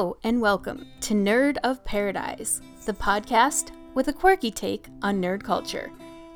Hello, and welcome to Nerd of Paradise, the podcast with a quirky take on nerd culture.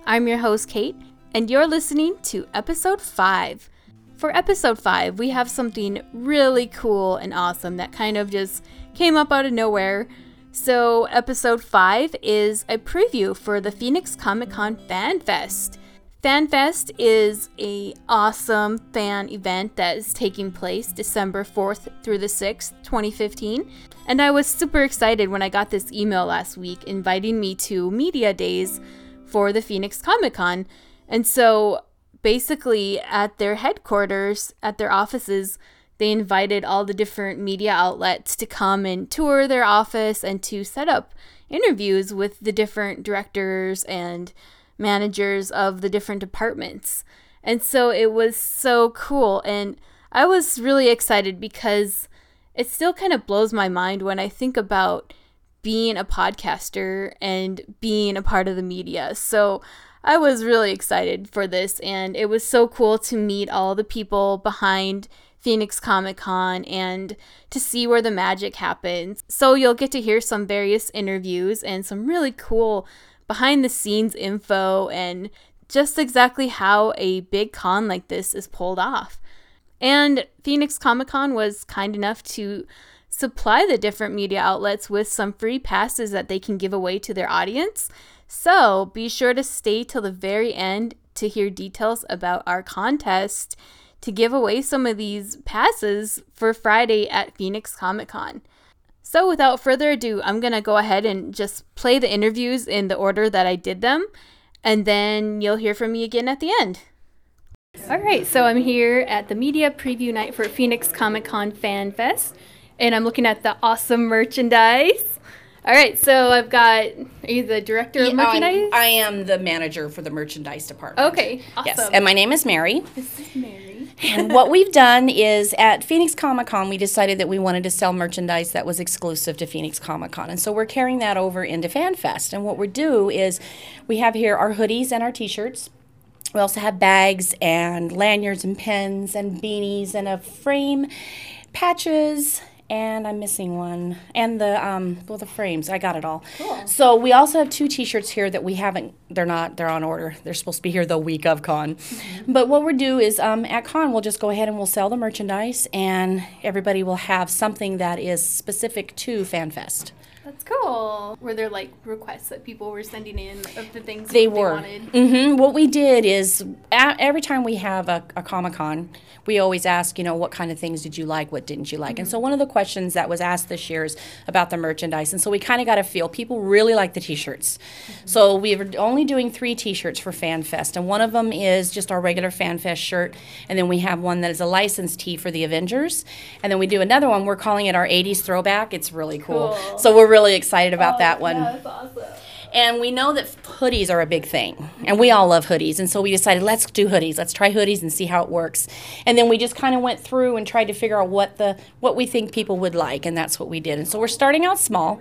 I'm your host, Kate, and you're listening to episode 5. For episode 5, we have something really cool and awesome that kind of just came up out of nowhere. So, episode 5 is a preview for the Phoenix Comic Con Fan Fest. FanFest is a awesome fan event that is taking place December 4th through the 6th, 2015. And I was super excited when I got this email last week inviting me to media days for the Phoenix Comic Con. And so basically at their headquarters, at their offices, they invited all the different media outlets to come and tour their office and to set up interviews with the different directors and managers of the different departments. And so it was so cool. And I was really excited because it still kind of blows my mind when I think about being a podcaster and being a part of the media. So I was really excited for this, and it was so cool to meet all the people behind Phoenix Comic Con and to see where the magic happens. So you'll get to hear some various interviews and some really cool behind the scenes info and just exactly how a big con like this is pulled off. And Phoenix Comic Con was kind enough to supply the different media outlets with some free passes that they can give away to their audience. So be sure to stay till the very end to hear details about our contest to give away some of these passes for Friday at Phoenix Comic Con. So, without further ado, I'm going to go ahead and just play the interviews in the order that I did them, and then you'll hear from me again at the end. All right, so I'm here at the media preview night for Phoenix Comic Con Fan Fest, and I'm looking at the awesome merchandise. All right, so I've got. Are you the director of merchandise? I am the manager for the merchandise department. Okay, awesome. Yes, and my name is Mary. This is Mary. And what we've done is at Phoenix Comic Con, we decided that we wanted to sell merchandise that was exclusive to Phoenix Comic Con. And so we're carrying that over into FanFest. And what we do is we have here our hoodies and our t shirts. We also have bags and lanyards and pens and beanies and a frame, patches, and I'm missing one, and the um, well, the frames. I got it all. Cool. So we also have two T-shirts here that we haven't. They're not. They're on order. They're supposed to be here the week of con. Mm-hmm. But what we'll do is um, at con we'll just go ahead and we'll sell the merchandise, and everybody will have something that is specific to FanFest. That's cool. Were there like requests that people were sending in of the things They they were. wanted? hmm What we did is a- every time we have a, a Comic Con, we always ask, you know, what kind of things did you like? What didn't you like? And so one of the questions that was asked this year is about the merchandise. And so we kind of got a feel. People really like the T-shirts. So we were only doing three T-shirts for FanFest, and one of them is just our regular FanFest shirt, and then we have one that is a licensed tee for the Avengers, and then we do another one. We're calling it our '80s throwback. It's really cool. Cool. So we're really excited about oh, that one. Yeah, that's awesome. And we know that hoodies are a big thing, and we all love hoodies. And so we decided, let's do hoodies. Let's try hoodies and see how it works. And then we just kind of went through and tried to figure out what the what we think people would like, and that's what we did. And so we're starting out small,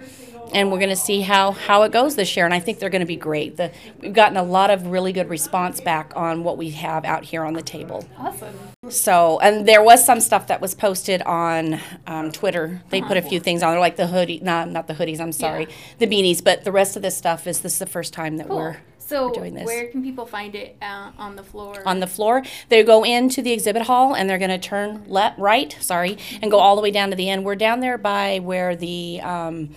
and we're going to see how how it goes this year. And I think they're going to be great. The, we've gotten a lot of really good response back on what we have out here on the table. Awesome. So, and there was some stuff that was posted on um, Twitter. They put a few things on there, like the hoodie, not not the hoodies. I'm sorry, the beanies. But the rest of this stuff is this is the first time that Cool. we're so, doing this. where can people find it uh, on the floor? on the floor. They go into the exhibit hall and they're going to turn left, right, sorry, and go all the way down to the end. We're down there by where the um,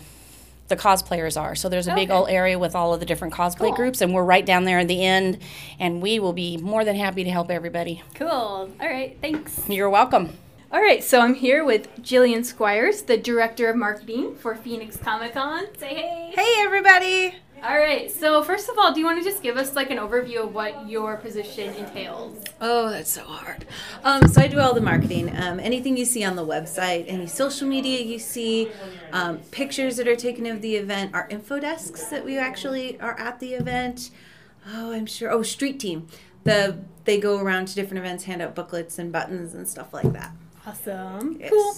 the cosplayers are. So there's a big Okay. old area with all of the different cosplay Cool. groups, and we're right down there at the end. And we will be more than happy to help everybody. cool. All right. Thanks. You're welcome. All right. So I'm here with Jillian Squires, the director of marketing for Phoenix Comic Con. Say hey. Hey everybody! All right. So first of all, do you want to just give us like an overview of what your position entails? Oh, that's so hard. Um, so I do all the marketing. Um, anything you see on the website, any social media you see, um, pictures that are taken of the event, our info desks that we actually are at the event. Oh, I'm sure. Oh, street team. The they go around to different events, hand out booklets and buttons and stuff like that. Awesome. Yes. Cool.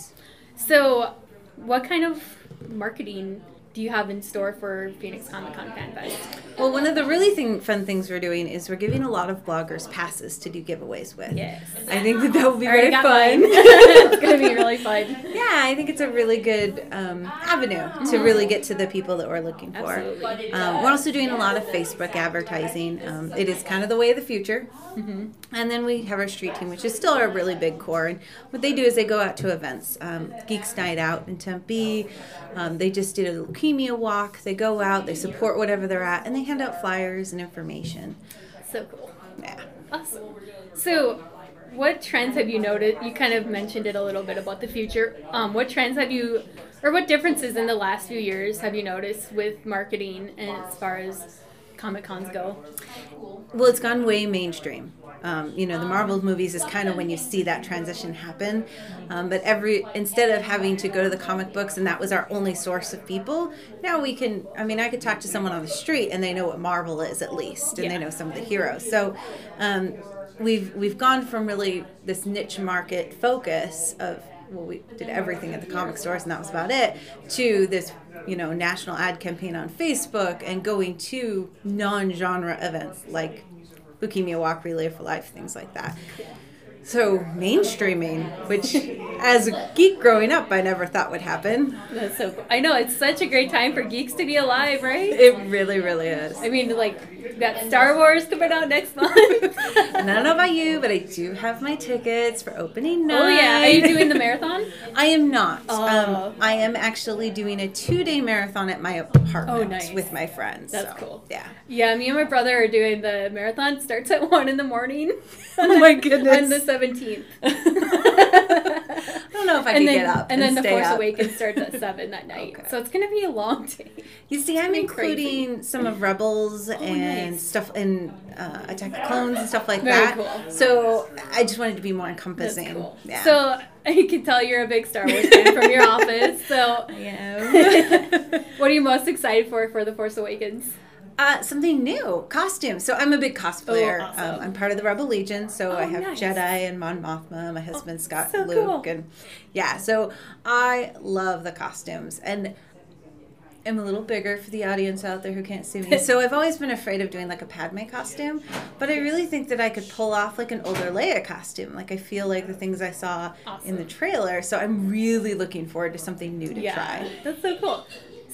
So, what kind of marketing do you have in store for Phoenix Comic Con Fan Fest? Well, one of the really thing, fun things we're doing is we're giving a lot of bloggers passes to do giveaways with. Yes. I think that that will be very fun. it's gonna be really fun. Yeah, I think it's a really good um, avenue to really get to the people that we're looking for. Absolutely. Um, we're also doing a lot of Facebook advertising. Um, it is kind of the way of the future. And then we have our street team, which is still our really big core. And what they do is they go out to events. Um, Geeks Night Out in Tempe. Um, they just did a leukemia walk. They go out, they support whatever they're at, and they hand out flyers and information. So cool. Yeah. Awesome. So, what trends have you noticed? You kind of mentioned it a little bit about the future. Um, what trends have you, or what differences in the last few years have you noticed with marketing and as far as Comic Cons go? Well, it's gone way mainstream. Um, you know, the Marvel movies is kind of when you see that transition happen. Um, but every instead of having to go to the comic books and that was our only source of people, now we can. I mean, I could talk to someone on the street and they know what Marvel is at least, and Yeah. they know some of the heroes. So. Um, We've, we've gone from really this niche market focus of well we did everything at the comic stores and that was about it to this you know national ad campaign on facebook and going to non-genre events like leukemia walk relay for life things like that so mainstreaming which as a geek growing up i never thought would happen That's so cool. I know it's such a great time for geeks to be alive, right? it really really is I mean, like that Star Wars coming out next month. i don't know about you but i do have my tickets for opening night oh yeah, are you doing the marathon? I am not. Oh. Um, I am actually doing a two day marathon at my apartment Oh, nice. with my friends. That's so, cool. Yeah. Yeah, me and my brother are doing the marathon. Starts at one in the morning. Oh my goodness. On the seventeenth. I don't know if I and can then, get up. and then the Force up. Awakens starts at seven that night. Okay. So it's gonna be a long day. You see, I'm Be crazy. including some of Rebels and nice. stuff and uh, Attack of Clones and stuff like Very that. cool. So I just wanted to be more encompassing. cool. Yeah. So I can tell you're a big Star Wars fan from your office. So yeah. what are you most excited for for the Force Awakens? Uh, something new, costume. So I'm a big cosplayer. Oh, awesome. um, I'm part of the Rebel Legion, so I Oh, have nice. Jedi and Mon Mothma. My husband Scott so Luke, cool. and yeah. So I love the costumes, and I'm a little bigger for the audience out there who can't see me. so I've always been afraid of doing like a Padme costume, but I really think that I could pull off like an older Leia costume. Like I feel like the things I saw in the trailer. So I'm really looking forward to something new to Yeah, try. that's so cool.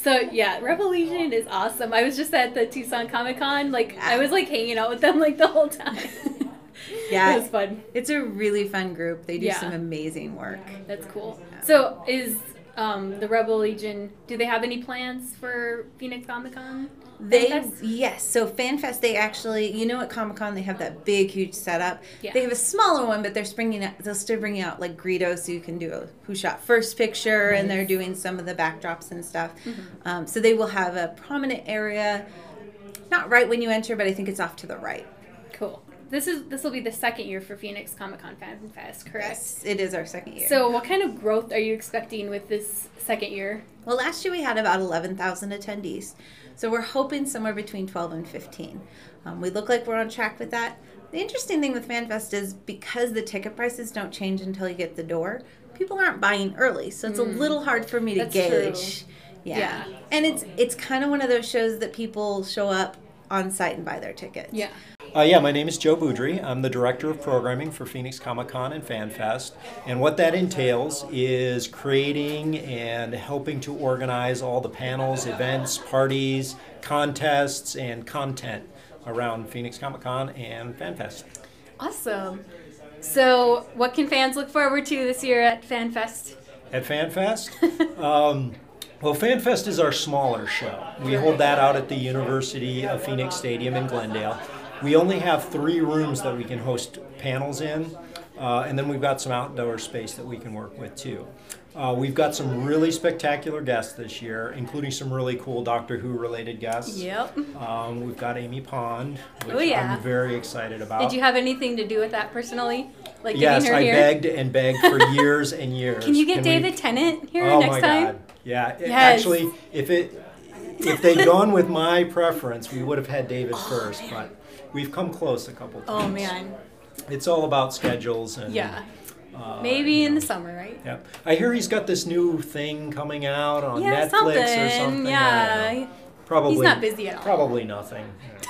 So yeah, Revolution is awesome. I was just at the Tucson Comic Con. Like I was like hanging out with them like the whole time. Yeah. it was fun. It's a really fun group. They do Yeah. some amazing work. That's cool. So is um, the Rebel Legion? Do they have any plans for Phoenix Comic Con? They FanFest? yes. So FanFest, they actually, you know, at Comic Con they have that big, huge setup. Yeah. They have a smaller one, but they're bringing out. They'll still bring out like Greedo, so you can do a who shot first picture, and they're doing some of the backdrops and stuff. Mm-hmm. Um, so they will have a prominent area, not right when you enter, but I think it's off to the right. This is this will be the second year for Phoenix Comic Con Fan Fest, correct? Yes, it is our second year. So what kind of growth are you expecting with this second year? Well, last year we had about 11,000 attendees. So we're hoping somewhere between 12 and 15. Um, we look like we're on track with that. The interesting thing with FanFest is because the ticket prices don't change until you get the door, people aren't buying early. So it's a little hard for me to Mm. That's true. gauge. Yeah. Yeah. And it's it's kind of one of those shows that people show up on site and buy their tickets. Yeah. Uh, yeah, my name is Joe Boudry. I'm the director of programming for Phoenix Comic Con and FanFest. And what that entails is creating and helping to organize all the panels, events, parties, contests, and content around Phoenix Comic Con and FanFest. Awesome. So what can fans look forward to this year at FanFest? At FanFest? um, well, FanFest is our smaller show. We hold that out at the University of Phoenix Stadium in Glendale. We only have three rooms that we can host panels in, uh, and then we've got some outdoor space that we can work with too. Uh, we've got some really spectacular guests this year, including some really cool Doctor Who related guests. Yep. Um, we've got Amy Pond, which Oh, yeah. I'm very excited about. Did you have anything to do with that personally? Like yes, getting her I here? begged and begged for years and years. Can you get we- David Tennant here oh next my time? God. Yeah. Yes. Actually, if it if they'd gone with my preference, we would have had David first. But we've come close a couple times. Oh man. It's all about schedules and Yeah. uh, Maybe in the summer, right? Yeah. I hear he's got this new thing coming out on yeah, Netflix something. or something. Yeah. know. Probably He's not busy at all. Probably nothing.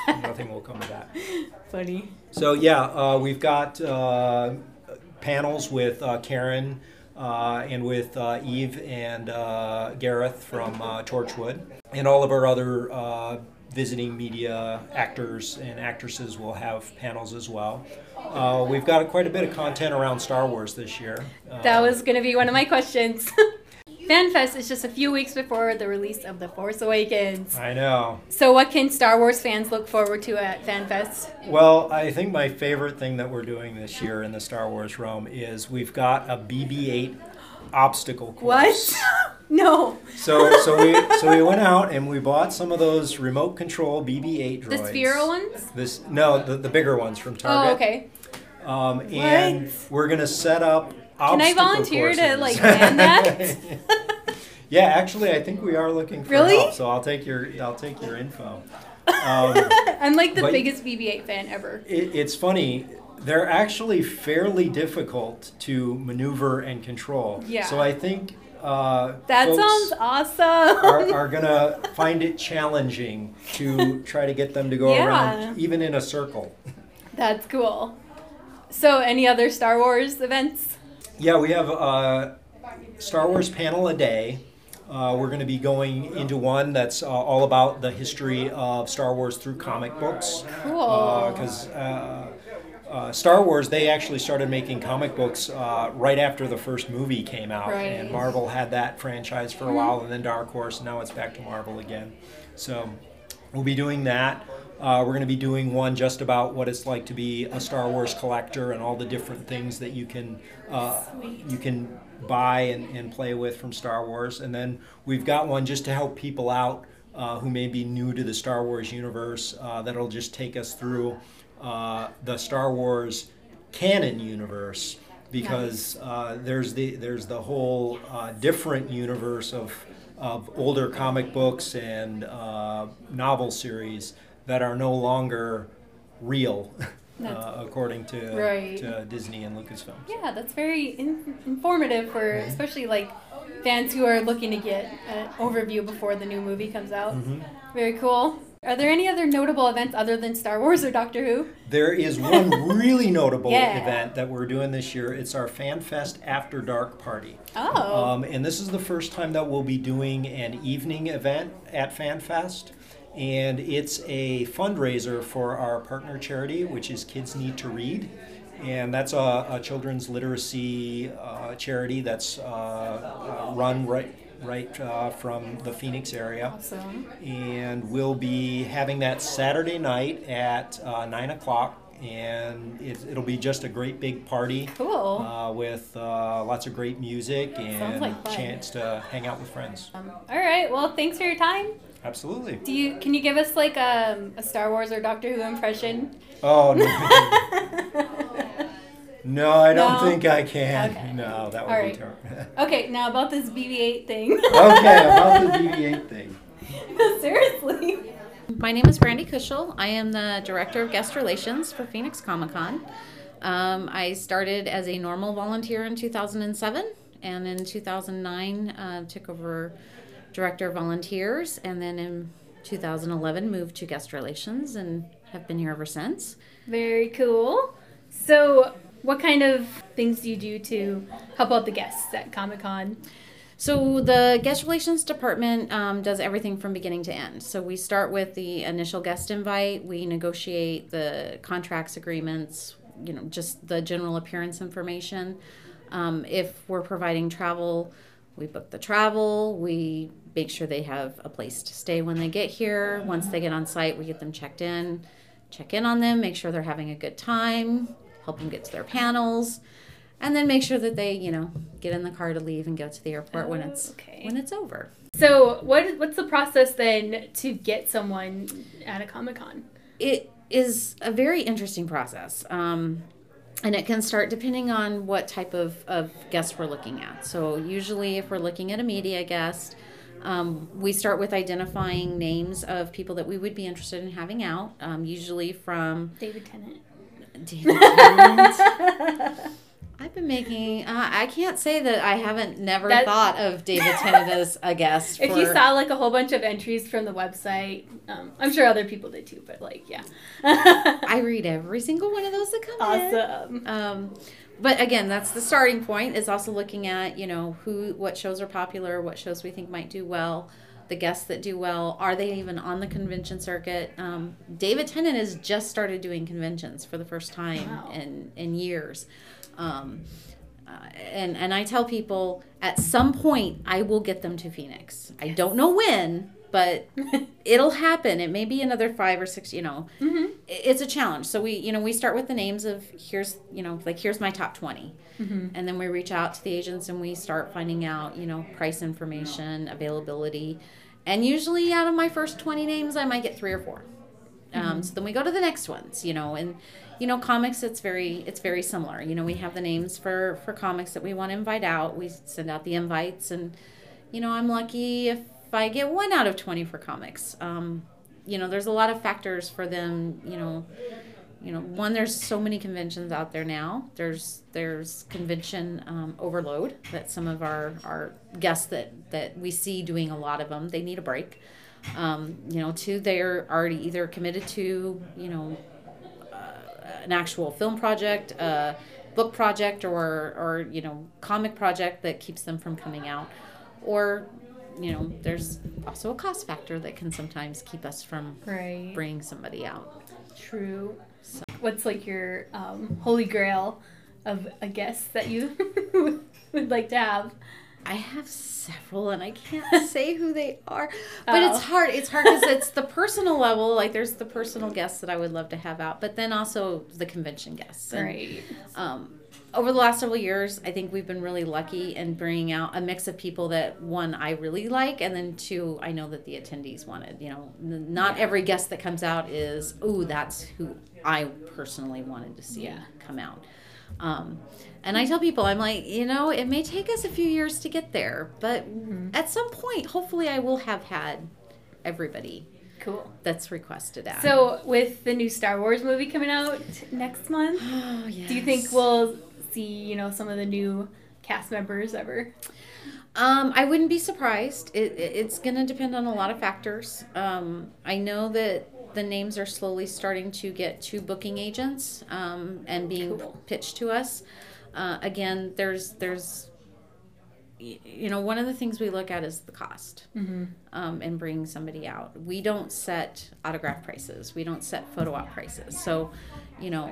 Yeah, nothing will come of that. Funny. So yeah, uh, we've got uh, panels with uh, Karen uh, and with uh, Eve and uh, Gareth from uh, Torchwood, and all of our other uh, visiting media actors and actresses will have panels as well. Uh, we've got quite a bit of content around Star Wars this year. Uh, That was going to be one of my questions. FanFest is just a few weeks before the release of The Force Awakens. I know. So, what can Star Wars fans look forward to at FanFest? Well, I think my favorite thing that we're doing this year in the Star Wars realm is we've got a BB-8 obstacle course. What? no. So so we so we went out and we bought some of those remote control BB-8 droids. The Sphero ones? This no, the, the bigger ones from Target. Oh, okay. Um, and we're gonna set up. Can I volunteer to like plan that? yeah, actually, I think we are looking for Really? help. So I'll take your I'll take your info. Um, I'm like the biggest BB-8 fan ever. it, it's funny. They're actually fairly difficult to maneuver and control. Yeah. So I think uh, That sounds awesome. are, are gonna find it challenging to try to get them to go Yeah. around, even in a circle. That's cool. So, any other Star Wars events? Yeah, we have a Star Wars panel a day. Uh, we're going to be going into one that's uh, all about the history of Star Wars through comic books. Cool. Because uh, uh, Star Wars, they actually started making comic books uh, right after the first movie came out. Right. Mm-hmm. And Marvel had that franchise for a while, and then Dark Horse, and now it's back to Marvel again. So we'll be doing that. Uh, we're going to be doing one just about what it's like to be a Star Wars collector and all the different things that you can uh, you can buy and, and play with from Star Wars. And then we've got one just to help people out uh, who may be new to the Star Wars universe. Uh, that'll just take us through uh, the Star Wars canon universe because uh, there's the there's the whole uh, different universe of of older comic books and uh, novel series that are no longer real, uh, according to, Right. to Disney and Lucasfilm. Yeah, that's very in- informative for especially like fans who are looking to get an overview before the new movie comes out. Mm-hmm. Very cool. Are there any other notable events other than Star Wars or Doctor Who? There is one really notable Yeah. event that we're doing this year. It's our Fan Fest After Dark party. Oh, Um, and this is the first time that we'll be doing an evening event at FanFest. And it's a fundraiser for our partner charity, which is Kids Need to Read. And that's a, a children's literacy uh, charity that's uh, uh, run right, right uh, from the Phoenix area. awesome. And we'll be having that Saturday night at uh, 9 o'clock. And it, it'll be just a great big party Cool. uh, with uh, lots of great music and like fun. chance to hang out with friends. Um, all right. Well, thanks for your time. Absolutely. Do you can you give us like um, a Star Wars or Doctor Who impression? Oh no, no, I don't No? think I can. Okay. No, that would All be terrible. Okay, now about this BB-8 thing. okay, about the BB-8 thing. Seriously. My name is Brandy Kushel. I am the Director of Guest Relations for Phoenix Comic Con. Um, I started as a normal volunteer in 2007, and in 2009 uh, took over Director of Volunteers, and then in 2011 moved to Guest Relations and have been here ever since. Very cool. So, what kind of things do you do to help out the guests at Comic Con? So the guest relations department um, does everything from beginning to end. So we start with the initial guest invite. We negotiate the contracts, agreements, you know, just the general appearance information. Um, if we're providing travel, we book the travel. We make sure they have a place to stay when they get here. Once they get on site, we get them checked in, check in on them, make sure they're having a good time, help them get to their panels and then make sure that they you know get in the car to leave and go to the airport when it's Okay. when it's over So, what what's the process then to get someone at a Comic Con? it is a very interesting process um, and it can start depending on what type of, of guest we're looking at so usually if we're looking at a media guest um, we start with identifying names of people that we would be interested in having out um, usually from David Tennant. David Tennant. I've been making. Uh, I can't say that I haven't never That- thought of David Tennant as a guest. If you saw like a whole bunch of entries from the website, um, I'm sure other people did too, but like, yeah. I read every single one of those that come in. awesome. Um, but again, that's the starting point. Is also looking at you know who, what shows are popular, what shows we think might do well, the guests that do well. Are they even on the convention circuit? Um, David Tennant has just started doing conventions for the first time Wow. in in years. Um, uh, and and I tell people at some point I will get them to Phoenix. I don't know when, but it'll happen. It may be another five or six. You know, Mm-hmm. It's a challenge. So we you know we start with the names of here's you know like here's my top 20 Mm-hmm. and then we reach out to the agents and we start finding out you know price information, availability, and usually out of my first twenty names I might get three or four. Um, so then we go to the next ones, you know, and you know, comics it's very it's very similar. You know, we have the names for for comics that we want to invite out. We send out the invites, and you know, I'm lucky if I get one out of twenty for comics. Um, you know, there's a lot of factors for them. You know, you know, one there's so many conventions out there now. There's there's convention um, overload that some of our our guests that that we see doing a lot of them. They need a break um, you know, two, they're already either committed to, you know, uh, an actual film project, a book project, or, or, you know, comic project that keeps them from coming out. Or, you know, there's also a cost factor that can sometimes keep us from Right. bringing somebody out. True. So. What's like your um, holy grail of a guest that you would like to have? I have several, and I can't say who they are. But Oh. it's hard. It's hard because it's the personal level. Like there's the personal guests that I would love to have out, but then also the convention guests. And, Right. um, over the last several years, I think we've been really lucky in bringing out a mix of people that one I really like, and then two I know that the attendees wanted. You know, not every guest that comes out is, ooh, that's who I personally wanted to see Yeah. come out. Um, and I tell people, I'm like, you know, it may take us a few years to get there, but at some point, hopefully, I will have had everybody Cool. that's requested out. So with the new Star Wars movie coming out next month, oh, do you think we'll see, you know, some of the new cast members ever? Um, I wouldn't be surprised. It, it- it's going to depend on a lot of factors. Um, I know that the names are slowly starting to get to booking agents um, and being Cool. pitched to us. Uh, again, there's there's you know one of the things we look at is the cost um, and bringing somebody out. We don't set autograph prices. We don't set photo op prices. So, you know,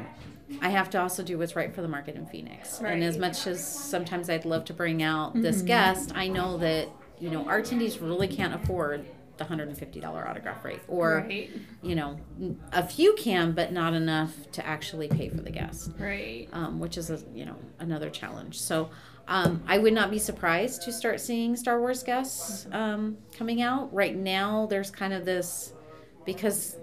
I have to also do what's right for the market in Phoenix. And as much as sometimes I'd love to bring out this guest, I know that you know our attendees really can't afford the hundred and fifty dollar autograph rate, or Right. you know, a few can, but not enough to actually pay for the guest Right. um, which is a, you know another challenge. So um, I would not be surprised to start seeing Star Wars guests um, coming out. Right now, there's kind of this because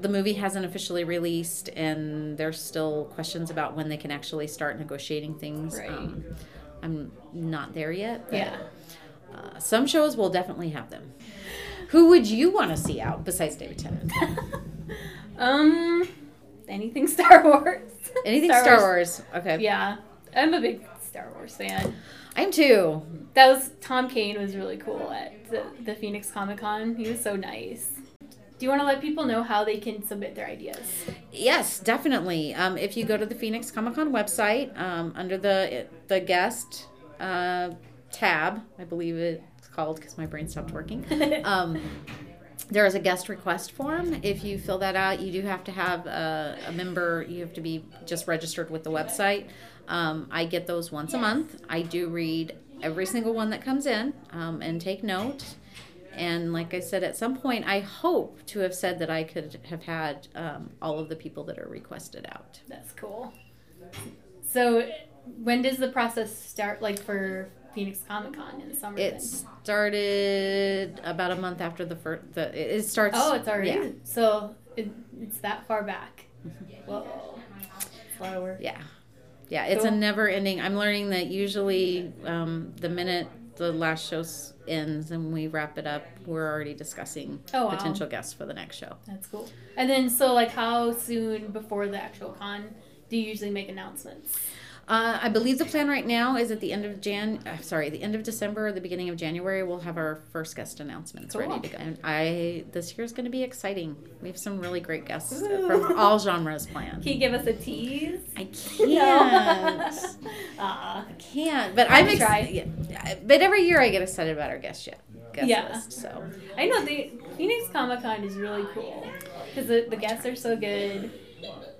the movie hasn't officially released, and there's still questions about when they can actually start negotiating things. Right. Um, I'm not there yet. but, Yeah. Uh, some shows will definitely have them. Who would you want to see out besides David Tennant? Um, anything Star Wars. Anything Star, Wars. Okay. Yeah, I'm a big Star Wars fan. I'm too. That was Tom Kane was really cool at the, the Phoenix Comic Con. He was so nice. Do you want to let people know how they can submit their ideas? Yes, definitely. Um, if you go to the Phoenix Comic Con website, um, under the the guest uh, tab, I believe it's called because my brain stopped working. Um, there is a guest request form. If you fill that out, you do have to have a, a member. You have to be just registered with the website. Um, I get those once a month. I do read every single one that comes in um, and take note. And like I said, at some point, I hope to have said that I could have had um, all of the people that are requested out. That's cool. So, when does the process start? Like for Phoenix Comic Con in the summer? It then? started about a month after the first. The it starts. Oh, it's already. Yeah, So it, it's that far back. Whoa. It's a lot of work. yeah, yeah. It's a never-ending. I'm learning that usually um, the minute the last show ends and we wrap it up, we're already discussing Oh, wow. potential guests for the next show. That's cool. And then, so like, how soon before the actual con do you usually make announcements? Uh, I believe the plan right now is at the end of Jan. Uh, sorry, the end of December or the beginning of January, we'll have our first guest announcements Cool. ready to go. And I this year's going to be exciting. We have some really great guests from all genres planned. Can you give us a tease? I can't. Aw. I can't. But I'm excited. Yeah. But every year I get excited about our guest yet. Guest Yeah. list. So I know the Phoenix Comic Con is really cool because the, the guests are so good,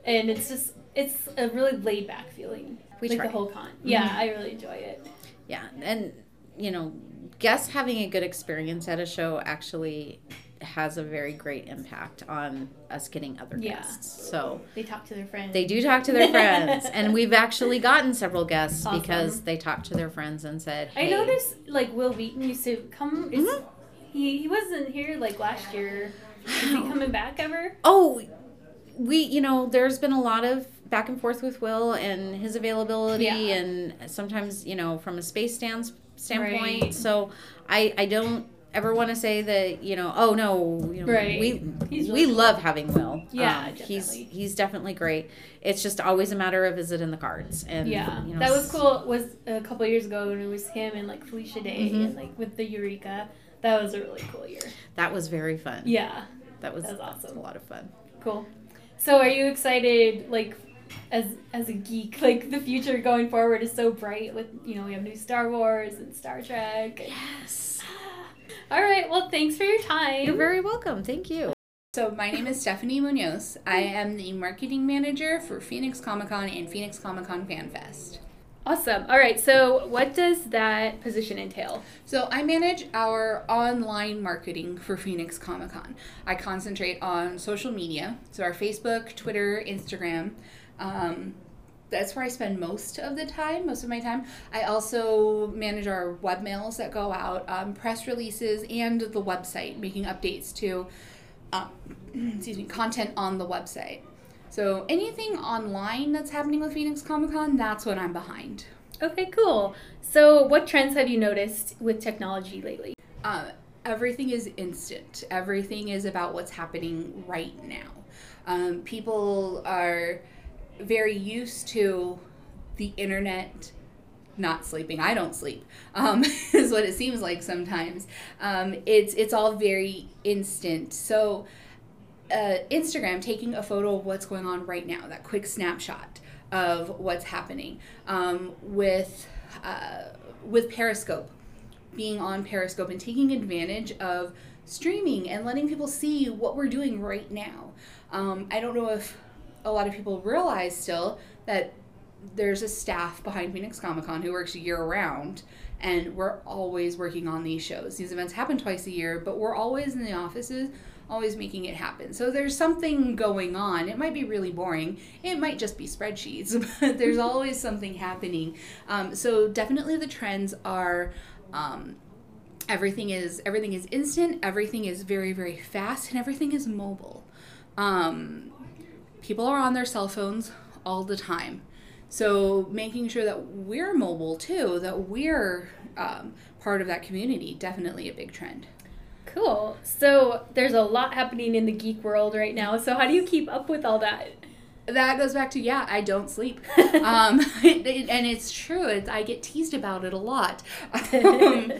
and it's just it's a really laid back feeling. We like try. Mm-hmm. the whole con. Yeah, I really enjoy it. yeah, and you know, guests having a good experience at a show actually has a very great impact on us getting other Yeah. guests. So They talk to their friends. they do talk to their friends, and we've actually gotten several guests Awesome. because they talked to their friends and said, I hey, noticed like Wil Wheaton used to come. Is, Mhm. He he wasn't here like last year. Is he coming back ever? Oh, we, you know, there's been a lot of back and forth with Wil and his availability, Yeah. and sometimes, you know, from a space stance standpoint. Right. So I, I don't ever want to say that, you know, oh no, you know, Right. we we love having Wil. Yeah, Um, he's definitely. he's definitely great. It's just always a matter of is it in the cards, and Yeah, you know, that was cool. it Was a couple years ago when it was him and like Felicia Day Mhm. and like with the Eureka. That was a really cool year. That was very fun. Yeah, that was, that was that was awesome. a lot of fun. cool. So are you excited like as as a geek like the future going forward is so bright with you know we have new Star Wars and Star Trek. Yes, All right, well thanks for your time. you're very welcome. Thank you. So my name is Stephanie Munoz. I am the marketing manager for Phoenix Comic Con and Phoenix Comic Con Fan Fest. Awesome. All right, so what does that position entail? So I manage our online marketing for Phoenix Comic Con. I concentrate on social media, so our Facebook, Twitter, Instagram. Um, that's where I spend most of the time, most of my time. I also manage our web mails that go out, um, press releases, and the website, making updates to, um, excuse me, content on the website. So anything online that's happening with Phoenix Comic Con, that's what I'm behind. Okay, cool. So what trends have you noticed with technology lately? uh, everything is instant. Everything is about what's happening right now. Um, people are very used to the internet not sleeping. I don't sleep. Um, is what it seems like sometimes. Um, it's it's all very instant. So uh, Instagram taking a photo of what's going on right now, that quick snapshot of what's happening um, with uh, with Periscope being on Periscope and taking advantage of streaming and letting people see what we're doing right now. Um, I don't know if a lot of people realize still that there's a staff behind Phoenix Comic Con who works year round, and we're always working on these shows. These events happen twice a year, but we're always in the offices, always making it happen. So there's something going on. It might be really boring, it might just be spreadsheets, but there's always something happening. Um, so definitely the trends are. Um, everything is everything is instant everything is very very fast and everything is mobile um, people are on their cell phones all the time so making sure that we're mobile too that we're um, part of that community definitely a big trend Cool. So there's a lot happening in the geek world right now. So how do you keep up with all that? that goes back to yeah i don't sleep um, it- it- and it's true it's, i get teased about it a lot um,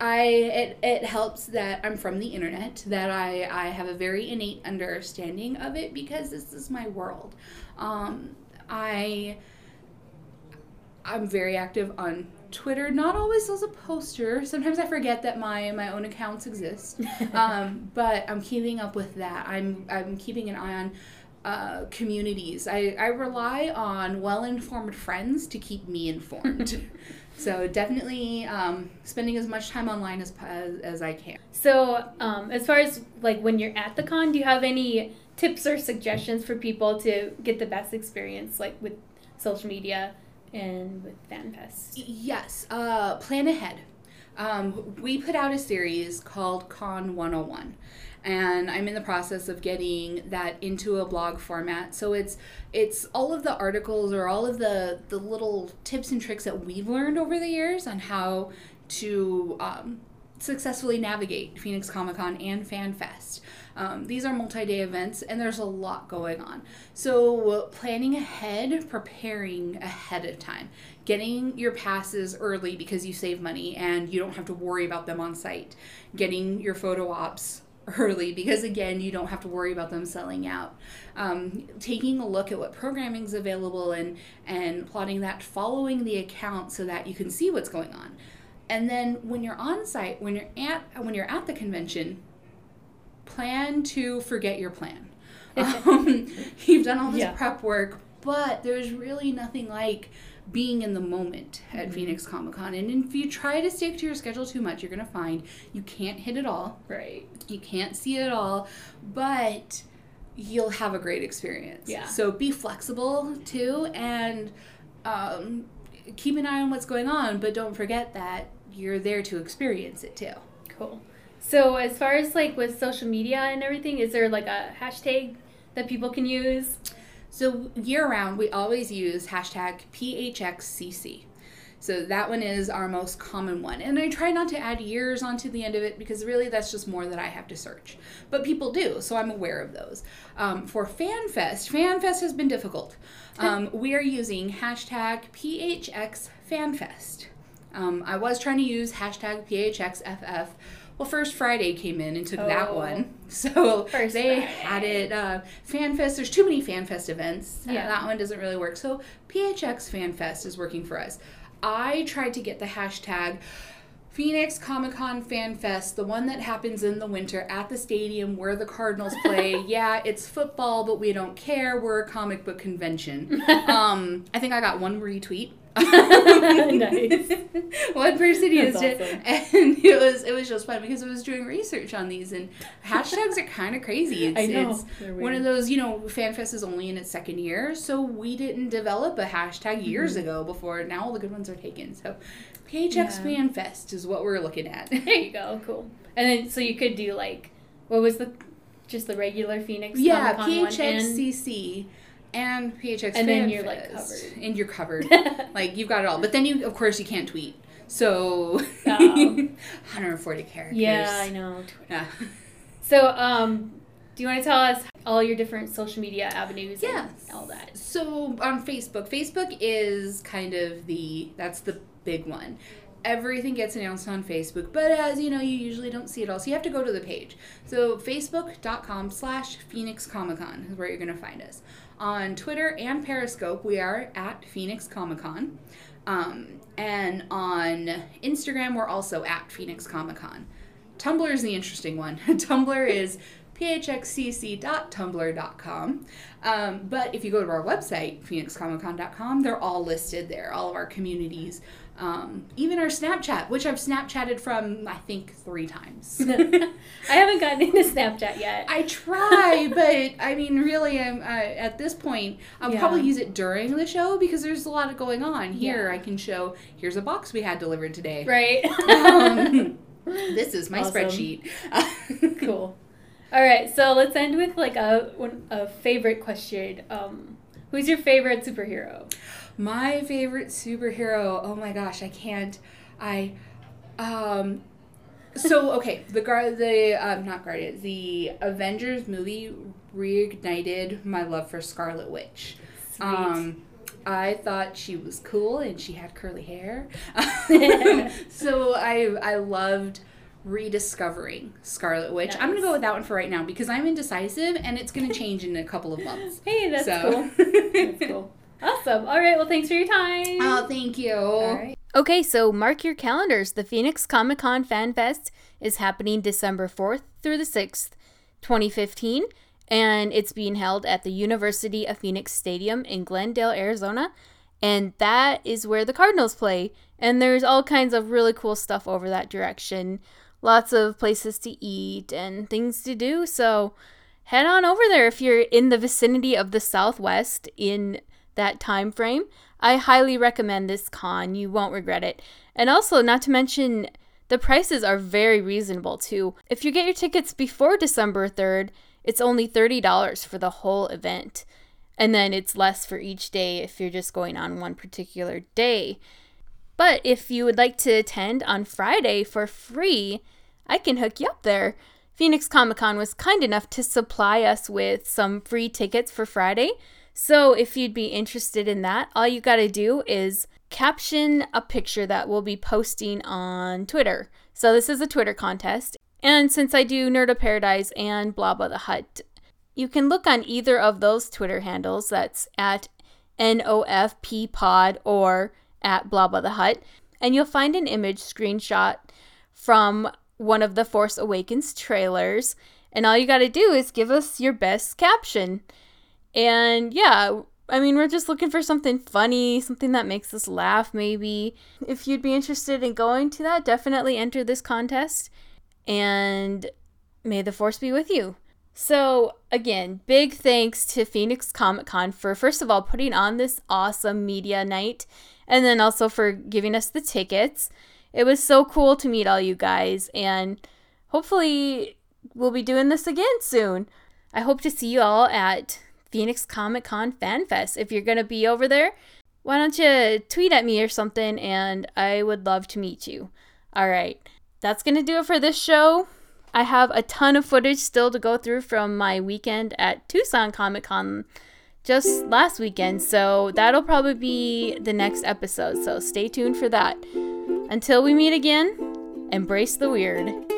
i it, it helps that i'm from the internet that i i have a very innate understanding of it because this is my world um, i i'm very active on twitter not always as a poster sometimes i forget that my my own accounts exist um, but i'm keeping up with that i'm i'm keeping an eye on uh, communities. I, I rely on well informed friends to keep me informed. so definitely um, spending as much time online as, as, as I can. So um, as far as like when you're at the con, do you have any tips or suggestions for people to get the best experience, like with social media and with FanFest? Yes, uh, plan ahead. Um, we put out a series called Con 101, and I'm in the process of getting that into a blog format. So it's it's all of the articles or all of the the little tips and tricks that we've learned over the years on how to um, successfully navigate Phoenix Comic Con and FanFest. Um, these are multi day events, and there's a lot going on. So, planning ahead, preparing ahead of time, getting your passes early because you save money and you don't have to worry about them on site, getting your photo ops early because again you don't have to worry about them selling out. Um, taking a look at what programming is available and and plotting that following the account so that you can see what's going on. And then when you're on site when you're at when you're at the convention plan to forget your plan. Um, you've done all this Yeah. prep work but there's really nothing like being in the moment at Phoenix Comic Con. And if you try to stick to your schedule too much, you're going to find you can't hit it all. Right. You can't see it all, but you'll have a great experience. Yeah. So be flexible too and um, keep an eye on what's going on, but don't forget that you're there to experience it too. Cool. So as far as like with social media and everything, is there like a hashtag that people can use? So year round, we always use hashtag PHXCC. So that one is our most common one. And I try not to add years onto the end of it because really that's just more that I have to search. But people do, so I'm aware of those. Um, for FanFest, FanFest has been difficult. Um, we are using hashtag PHXFanFest. Um, I was trying to use hashtag PHXFF. Well, First Friday came in and took that Oh. one. So First they Friday. had it. Uh, FanFest, there's too many FanFest events. Uh, Yeah. that one doesn't really work. So PHX FanFest is working for us. I tried to get the hashtag Phoenix Comic Con Fan Fest, the one that happens in the winter at the stadium where the Cardinals play. yeah, it's football, but we don't care. We're a comic book convention. um, I think I got one retweet. nice. one person used That's it, and it was it was just fun because I was doing research on these, and hashtags are kind of crazy. It's, I know. it's one of those, you know, FanFest is only in its second year, so we didn't develop a hashtag years Mm-hmm. ago before now all the good ones are taken. So PHX Yeah. FanFest is what we're looking at. There you go. Cool. And then so you could do like what was the just the regular Phoenix yeah, Comic-Con and PHXCC and PHX And then you're, like, covered. And you're covered. like you've got it all. But then you of course you can't tweet. So Oh. 140 characters. Yeah, I know. Yeah. So um do you want to tell us all your different social media avenues yeah. and all that? So on Facebook, Facebook is kind of the that's the big one. Everything gets announced on Facebook, but as you know, you usually don't see it all. So you have to go to the page. So facebook.com slash Phoenix Comic Con is where you're gonna find us. On Twitter and Periscope, we are at Phoenix Comic Con. Um, and on Instagram, we're also at Phoenix Comic Con. Tumblr is the interesting one. Tumblr is phxcc.tumblr.com. Um, but if you go to our website, phoenixcomiccon.com, they're all listed there, all of our communities. Um, even our Snapchat, which I've Snapchatted from, I think, three times. I haven't gotten into Snapchat yet. I try, but I mean, really, I'm uh, at this point. I'll Yeah. probably use it during the show because there's a lot of going on. Here, Yeah. I can show. Here's a box we had delivered today. right. Um, this is my Awesome. spreadsheet. cool. All right, so let's end with like a a favorite question. Um, who's your favorite superhero? My favorite superhero. Oh my gosh, I can't. I um so okay, the guard the um not guardian, the Avengers movie reignited my love for Scarlet Witch. Um I thought she was cool and she had curly hair. so I I loved rediscovering Scarlet Witch. I'm gonna go with that one for right now because I'm indecisive and it's gonna change in a couple of months. Hey, that's So- cool. That's cool. Awesome. All right. Well, thanks for your time. Oh, thank you. All right. Okay, so mark your calendars. The Phoenix Comic Con Fan Fest is happening December 4th through the 6th, 2015, and it's being held at the University of Phoenix Stadium in Glendale, Arizona. And that is where the Cardinals play. And there's all kinds of really cool stuff over that direction. Lots of places to eat and things to do. So head on over there if you're in the vicinity of the Southwest in that time frame. I highly recommend this con. You won't regret it. And also, not to mention, the prices are very reasonable too. If you get your tickets before December 3rd, it's only $30 for the whole event. And then it's less for each day if you're just going on one particular day. But if you would like to attend on Friday for free, I can hook you up there. Phoenix Comic Con was kind enough to supply us with some free tickets for Friday. So if you'd be interested in that, all you got to do is caption a picture that we'll be posting on Twitter. So this is a Twitter contest. And since I do Nerd of Paradise and Blah Blah the Hut, you can look on either of those Twitter handles. That's at NOFP Pod or at Blah Blah the Hut. And you'll find an image screenshot from one of the Force Awakens trailers. And all you got to do is give us your best caption. And yeah, I mean, we're just looking for something funny, something that makes us laugh, maybe. If you'd be interested in going to that, definitely enter this contest. And may the force be with you. So, again, big thanks to Phoenix Comic Con for, first of all, putting on this awesome media night and then also for giving us the tickets. It was so cool to meet all you guys, and hopefully, we'll be doing this again soon. I hope to see you all at Phoenix Comic Con Fan Fest. If you're going to be over there, why don't you tweet at me or something, and I would love to meet you. All right, that's going to do it for this show. I have a ton of footage still to go through from my weekend at Tucson Comic Con just last weekend, so that'll probably be the next episode. So stay tuned for that. Until we meet again, embrace the weird.